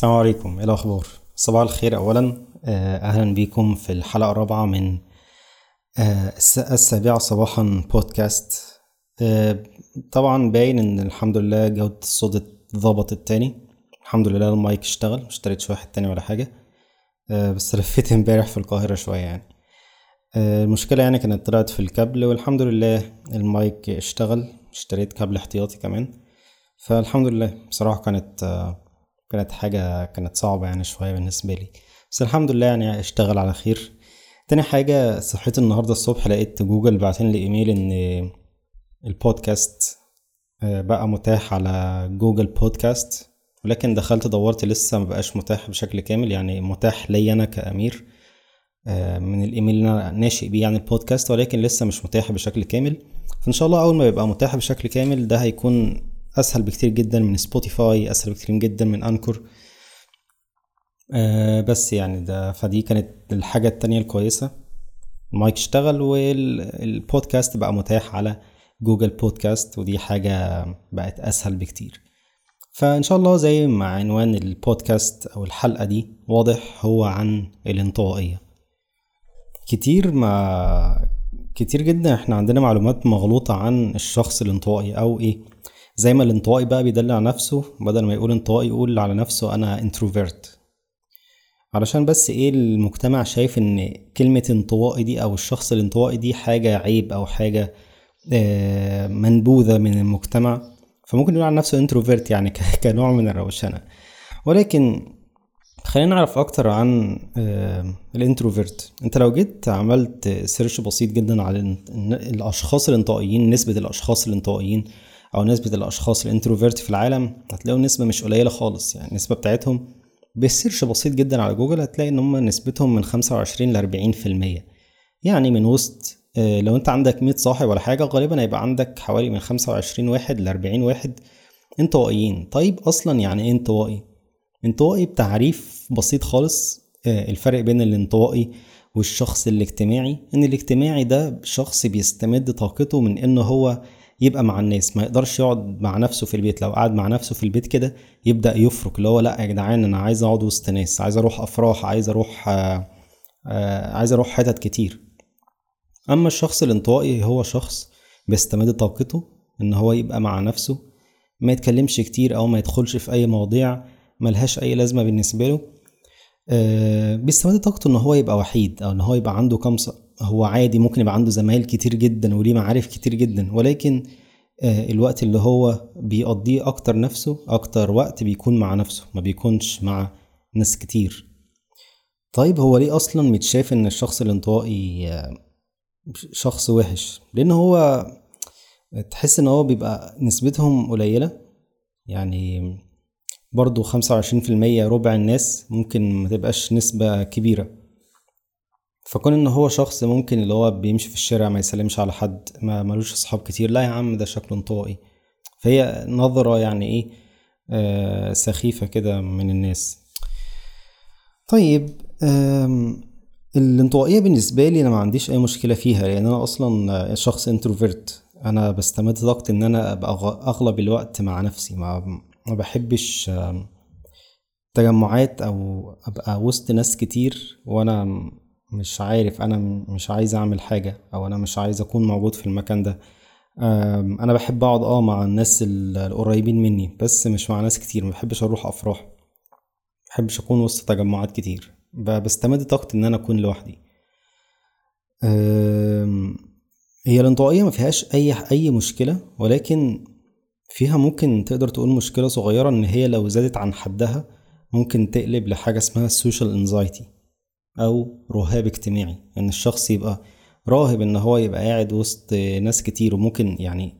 السلام عليكم. إيه الاخبار صباح الخير. اولا آه، أهلا بيكم في الحلقة الرابعة من آه، الس- السابعة صباحا بودكاست آه، طبعا باين إن الحمد لله جودة الصوت اتظبطت تاني. الحمد لله المايك اشتغل مشتريتش واحد تاني ولا حاجة. بس لفيت امبارح في القاهرة شوية يعني. المشكلة يعني كانت طلعت في الكابل والحمد لله المايك اشتغل اشتريت كابل احتياطي كمان. فالحمد لله بصراحة كانت كانت حاجة كانت صعبة يعني شوية بالنسبة لي. بس الحمد لله يعني اشتغل على خير. تاني حاجة صحيت النهاردة الصبح لقيت جوجل باعتين لي إيميل إن البودكاست آه، بقى متاح على Google Podcast. ولكن دخلت دورت لسه مبقاش متاح بشكل كامل يعني متاح لي أنا كأمير آه، من الإيميل اللي أنا ناشئ بيه يعني البودكاست ولكن لسه مش متاح بشكل كامل. فإن شاء الله أول ما يبقى متاح بشكل كامل ده هيكون أسهل بكتير جدا من Spotify أسهل بكتير جدا من Anchor آه بس يعني ده فدي كانت الحاجة التانية الكويسة. المايك اشتغل والبودكاست بقى متاح على Google Podcast ودي حاجة بقت أسهل بكتير. فإن شاء الله زي ما عنوان البودكاست أو الحلقة دي واضح هو عن الانطوائية. كتير ما كتير جدا إحنا عندنا معلومات مغلوطة عن الشخص الانطوائي أو إيه. زي ما الانطوائي بقى بيدل على نفسه بدل ما يقول انطوائي يقول على نفسه أنا introvert علشان بس إيه المجتمع شايف إن كلمة انطوائي دي أو الشخص الانطوائي دي حاجة عيب أو حاجة آه، منبوذة من المجتمع فممكن يقول عن نفسه introvert يعني كنوع من الروشنة. ولكن خلينا نعرف أكتر عن آه، ال introvert أنت لو جيت عملت search بسيط جدا على ال- ال- الأشخاص الانطوائيين نسبة الأشخاص الانطوائيين أو نسبة الأشخاص ال introvert في العالم هتلاقوا نسبة مش قليلة خالص. يعني النسبة بتاعتهم ب search بسيط جدا على جوجل هتلاقي إن هم نسبتهم من 25 ل 40 في المية. يعني من وسط آه، لو أنت عندك 100 صاحب ولا حاجة غالبا هيبقى عندك حوالي من 25 واحد ل 40 واحد. انطوائيين طيب أصلا يعني إيه انطوائي انطوائي بتعريف بسيط خالص آه، الفرق بين الانطوائي والشخص الاجتماعي. إن الاجتماعي ده شخص بيستمد طاقته من إنه هو يبقى مع الناس ما يقدرش يقعد مع نفسه في البيت لو قعد مع نفسه في البيت كده يبدأ يفرك اللي هو لأ يا جدعان أنا عايز أقعد وسط ناس عايز أروح أفراح عايز أروح آه، آه، عايز أروح حتت كتير. أما الشخص الانطوائي هو شخص بيستمد طاقته إن هو يبقى مع نفسه ما يتكلمش كتير أو ما يدخلش في أي مواضيع ملهاش أي لازمة بالنسبة له آه، بيستمد طاقته إن هو يبقى وحيد أو إن هو يبقى عنده ص... هو عادي ممكن يبقى عنده زمايل كتير جدا وليه معارف كتير جدا ولكن آه، الوقت اللي هو بيقضيه أكتر نفسه أكتر وقت بيكون مع نفسه ما بيكونش مع ناس كتير. طيب هو ليه أصلا متشاف إن الشخص الانطوائي آه، شخص وحش؟ لأن هو تحس إن هو بيبقى نسبتهم قليلة. يعني برضو خمسة وعشرين في المية ربع الناس ممكن ما تبقاش نسبة كبيرة. فكون ان هو شخص ممكن اللي هو بيمشي في الشارع ما يسلمش على حد ما ملوش أصحاب كتير لا يا عم ده شكله انطوائي. فهي نظرة يعني إيه آه سخيفة كده من الناس. طيب الانطوائية بالنسبة لي أنا ما عنديش أي مشكلة فيها لأن أنا أصلا شخص انتروفيرت أنا بستمد طاقتي إن أنا أبقى أغ- أغلب الوقت مع نفسي ما بحبش تجمعات أو أبقى وسط ناس كتير وأنا مش عارف أنا م- مش عايز أعمل حاجة أو أنا مش عايز أكون موجود في المكان ده. أنا بحب أقعد أه مع الناس ال- القريبين مني بس مش مع ناس كتير ما بحبش أروح أفراح. بحبش أكون وسط تجمعات كتير. بستمد طاقتي إن أنا أكون لوحدي. هي الانطوائية ما فيهاش أي أي مشكلة ولكن فيها ممكن تقدر تقول مشكلة صغيرة إن هي لو زادت عن حدها ممكن تقلب لحاجة اسمها ال social anxiety أو رهاب اجتماعي إن الشخص يبقى راهب إن هو يبقى قاعد وسط ناس كتير وممكن يعني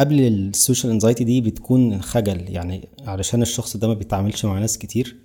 قبل ال social anxiety دي بتكون خجل يعني علشان الشخص ده ما بيتعاملش مع ناس كتير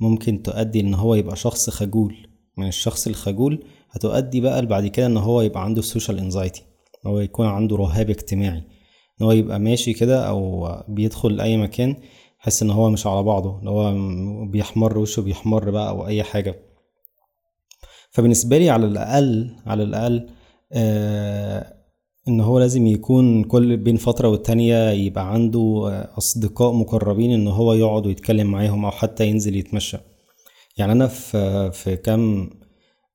ممكن تؤدي إن هو يبقى شخص خجول. من الشخص الخجول هتؤدي بقى بعد كده إن هو يبقى عنده سوشيال انزايتي هو يكون عنده رهاب اجتماعي. إن هو يبقى ماشي كده أو بيدخل أي مكان يحس إن هو مش على بعضه إن هو بيحمر وشه بيحمر بقى أو أي حاجة. فبالنسبة لي على الأقل على الأقل آه إن هو لازم يكون كل بين فترة والتانية يبقى عنده أصدقاء مقربين إن هو يقعد ويتكلم معاهم أو حتى ينزل يتمشى. يعني أنا في في كام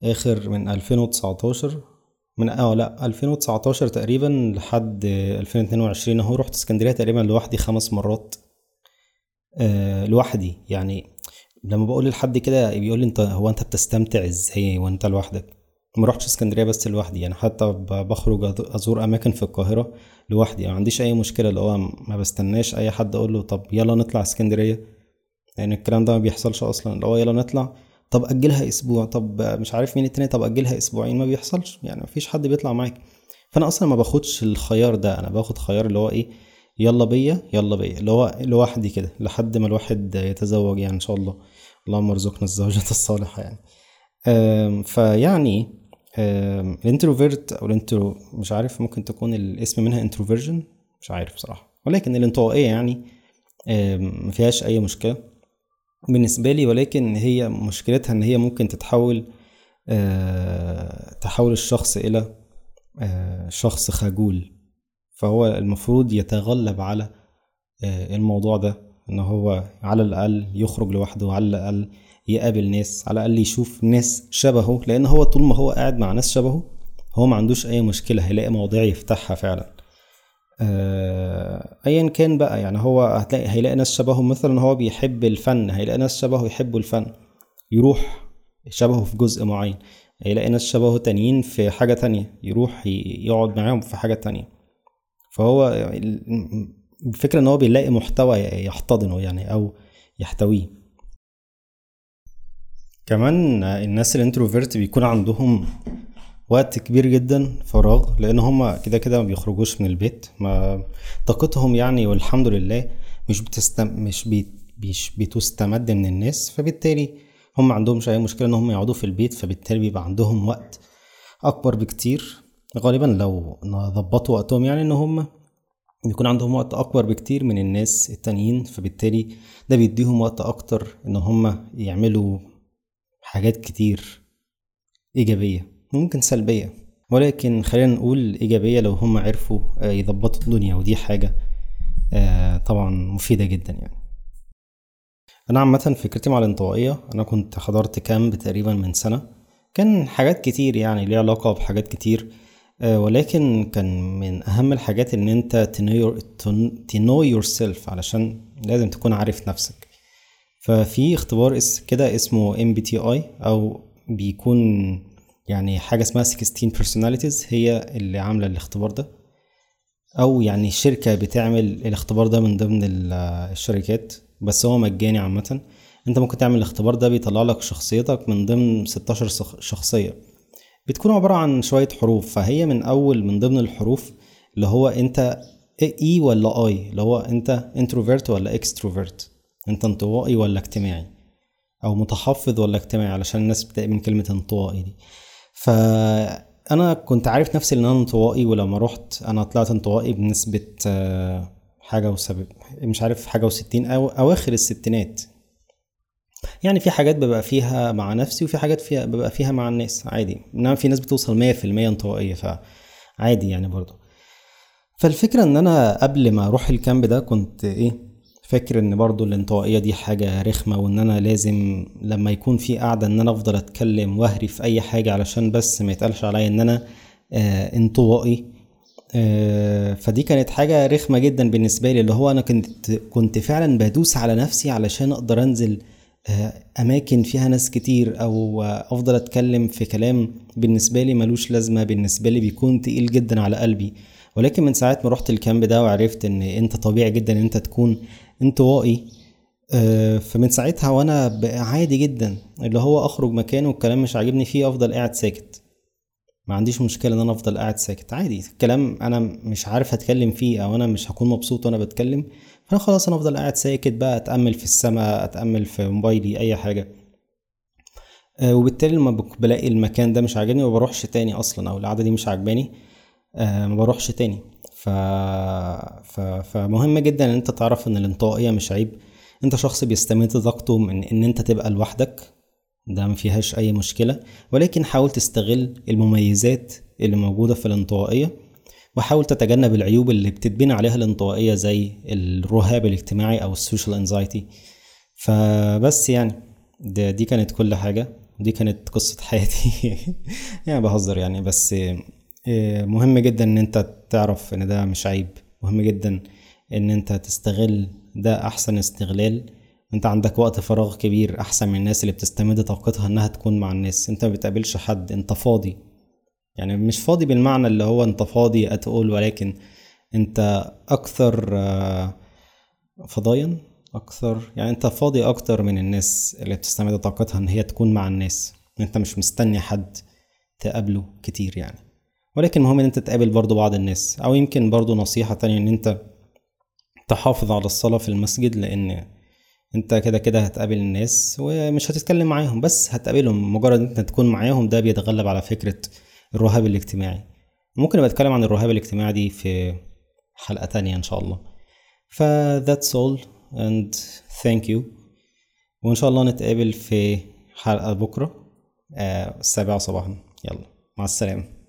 آخر من 2019 من آه لأ 2019 تقريبا لحد 2022 أهو رحت اسكندرية تقريبا لوحدي خمس مرات آه لوحدي. يعني لما بقول لحد كده بيقول لي انت هو انت بتستمتع إزاي وانت لوحدك؟ ما رحتش اسكندرية بس لوحدي يعني حتى بخرج أزور أماكن في القاهرة لوحدي ما عنديش أي مشكلة اللي هو ما بستناش أي حد أقول له طب يلا نطلع اسكندرية يعني الكلام ده ما بيحصلش أصلا اللي هو يلا نطلع طب أجلها أسبوع طب مش عارف مين التاني طب أجلها أسبوعين ما بيحصلش يعني مفيش حد بيطلع معاك. فأنا أصلا ما باخدش الخيار ده أنا باخد خيار اللي هو إيه يلا بيا يلا بيا اللي هو لوحدي كده لحد ما الواحد يتزوج يعني إن شاء الله. اللهم ارزقنا الزوجة الصالحة يعني. فيعني ال introvert أو ال intro مش عارف ممكن تكون الاسم منها introversion مش عارف بصراحة ولكن الانطوائية يعني مفيهاش أي مشكلة. بالنسبة لي ولكن هي مشكلتها إن هي ممكن تتحول أه تحول الشخص إلى أه شخص خجول. فهو المفروض يتغلب على أه الموضوع ده. إن هو على الأقل يخرج لوحده على الأقل يقابل ناس على الأقل يشوف ناس شبهه لأن هو طول ما هو قاعد مع ناس شبهه هو ما عندوش أي مشكلة هيلاقي مواضيع يفتحها فعلا. ايا كان بقى يعني هو هتلاقي هيلاقي ناس شبهه مثلا هو بيحب الفن هيلاقي ناس شبهه يحبوا الفن يروح شبهه في جزء معين هيلاقي ناس شبهه تانيين في حاجة تانية يروح يقعد معاهم في حاجة تانية. فهو الفكرة إن هو بيلاقي محتوى يحتضنه يعني أو يحتويه. كمان الناس ال introvert بيكون عندهم وقت كبير جدا فراغ لأن هما كده كده ما بيخرجوش من البيت ما طاقتهم يعني والحمد لله مش بتستم مش بي... مش بتستمد من الناس فبالتالي هم عندهمش أي مشكلة إن هم يقعدوا في البيت فبالتالي بيبقى عندهم وقت أكبر بكتير. غالبا لو ظبطوا وقتهم يعني إن هم يكون عندهم وقت أكبر بكتير من الناس التانيين فبالتالي ده بيديهم وقت أكتر إن هم يعملوا حاجات كتير إيجابية ممكن سلبية. ولكن خلينا نقول إيجابية لو هم عرفوا يظبطوا الدنيا ودي حاجة طبعا مفيدة جدا يعني. أنا عامة فكرتي مع الانطوائية أنا كنت حضرت كامب تقريبا من سنة كان حاجات كتير يعني ليه علاقة بحاجات كتير. ولكن كان من أهم الحاجات إن أنت تنو يور سيلف علشان لازم تكون عارف نفسك. ففي اختبار كده اسمه MBTI أو بيكون يعني حاجة اسمها 16 personalities هي اللي عاملة الاختبار ده. أو يعني شركة بتعمل الاختبار ده من ضمن الشركات بس هو مجاني عامة. أنت ممكن تعمل الاختبار ده بيطلع لك شخصيتك من ضمن 16 شخصية. بتكون عبارة عن شوية حروف فهي من أول من ضمن الحروف اللي هو أنت E ولا I؟ اللي هو أنت introvert ولا extrovert أنت انطوائي ولا اجتماعي؟ أو متحفظ ولا اجتماعي؟ علشان الناس بتلاقي من كلمة انطوائي دي. فأنا كنت عارف نفسي إن أنا انطوائي ولما رحت أنا طلعت انطوائي بنسبة حاجة وسبب مش عارف حاجة وستين أو أواخر الستينات. يعني في حاجات ببقى فيها مع نفسي وفي حاجات فيها ببقى فيها مع الناس عادي. إنما في ناس بتوصل مية في المية انطوائية فعادي يعني برضه. فالفكرة إن أنا قبل ما أروح الكامب ده كنت إيه فاكر إن برضو الانطوائية دي حاجة رخمة وإن أنا لازم لما يكون في قاعدة إن أنا أفضل أتكلم وأهري في أي حاجة علشان بس ما يتقالش عليا إن أنا آه انطوائي. آه فدي كانت حاجة رخمة جدا بالنسبة لي اللي هو أنا كنت كنت فعلا بدوس على نفسي علشان أقدر أنزل أماكن فيها ناس كتير أو أفضل أتكلم في كلام بالنسبة لي ملوش لازمة بالنسبة لي بيكون تقيل جدا على قلبي. ولكن من ساعة ما رحت الكامب ده وعرفت إن أنت طبيعي جدا إن أنت تكون انطوائي آه، فمن ساعتها وأنا عادي جدا. اللي هو أخرج مكان والكلام مش عاجبني فيه أفضل قاعد ساكت. ما عنديش مشكلة إن أنا أفضل قاعد ساكت. عادي الكلام أنا مش عارف اتكلم فيه أو أنا مش هكون مبسوط وأنا بتكلم. فانا خلاص أنا أفضل قاعد ساكت بقى أتأمل في السماء أتأمل في موبايلي أي حاجة. آه، وبالتالي لما بلاقي المكان ده مش عاجبني ما بروحش تاني أصلا أو القعدة دي مش عاجباني آه، ما بروحش تاني. ف... ف... فمهم جدا إن أنت تعرف إن الانطوائية مش عيب. أنت شخص بيستمد طاقته من إن أنت تبقى لوحدك ده ما فيهاش أي مشكلة. ولكن حاول تستغل المميزات اللي موجودة في الانطوائية. وحاول تتجنب العيوب اللي بتتبني عليها الانطوائية زي الرهاب الاجتماعي أو السوشيال انزايتي فبس يعني ده دي كانت كل حاجة. دي كانت قصة حياتي. يعني بهزر يعني بس آه، مهم جدا إن أنت تعرف إن ده مش عيب. مهم جدا إن أنت تستغل ده أحسن استغلال. أنت عندك وقت فراغ كبير أحسن من الناس اللي بتستمد طاقتها إنها تكون مع الناس. أنت ما بتقابلش حد أنت فاضي. يعني مش فاضي بالمعنى اللي هو انت فاضي اتقول ولكن انت أكثر آه، فضايا أكثر يعني انت فاضي أكتر من الناس اللي بتستمد طاقتها ان هي تكون مع الناس انت مش مستني حد تقابله كتير يعني. ولكن المهم إن انت تقابل برضو بعض الناس أو يمكن برضو نصيحة تانية إن انت تحافظ على الصلاة في المسجد لأن انت كده كده هتقابل الناس ومش هتتكلم معاهم بس هتقابلهم مجرد انت تكون معاهم ده بيتغلب على فكرة الرهاب الاجتماعي. ممكن أبقى أتكلم عن الرهاب الاجتماعي دي في حلقة تانية إن شاء الله. ف that's all and thank you. وإن شاء الله نتقابل في حلقة بكرة. آه، السابعة صباحا. يلا مع السلامة.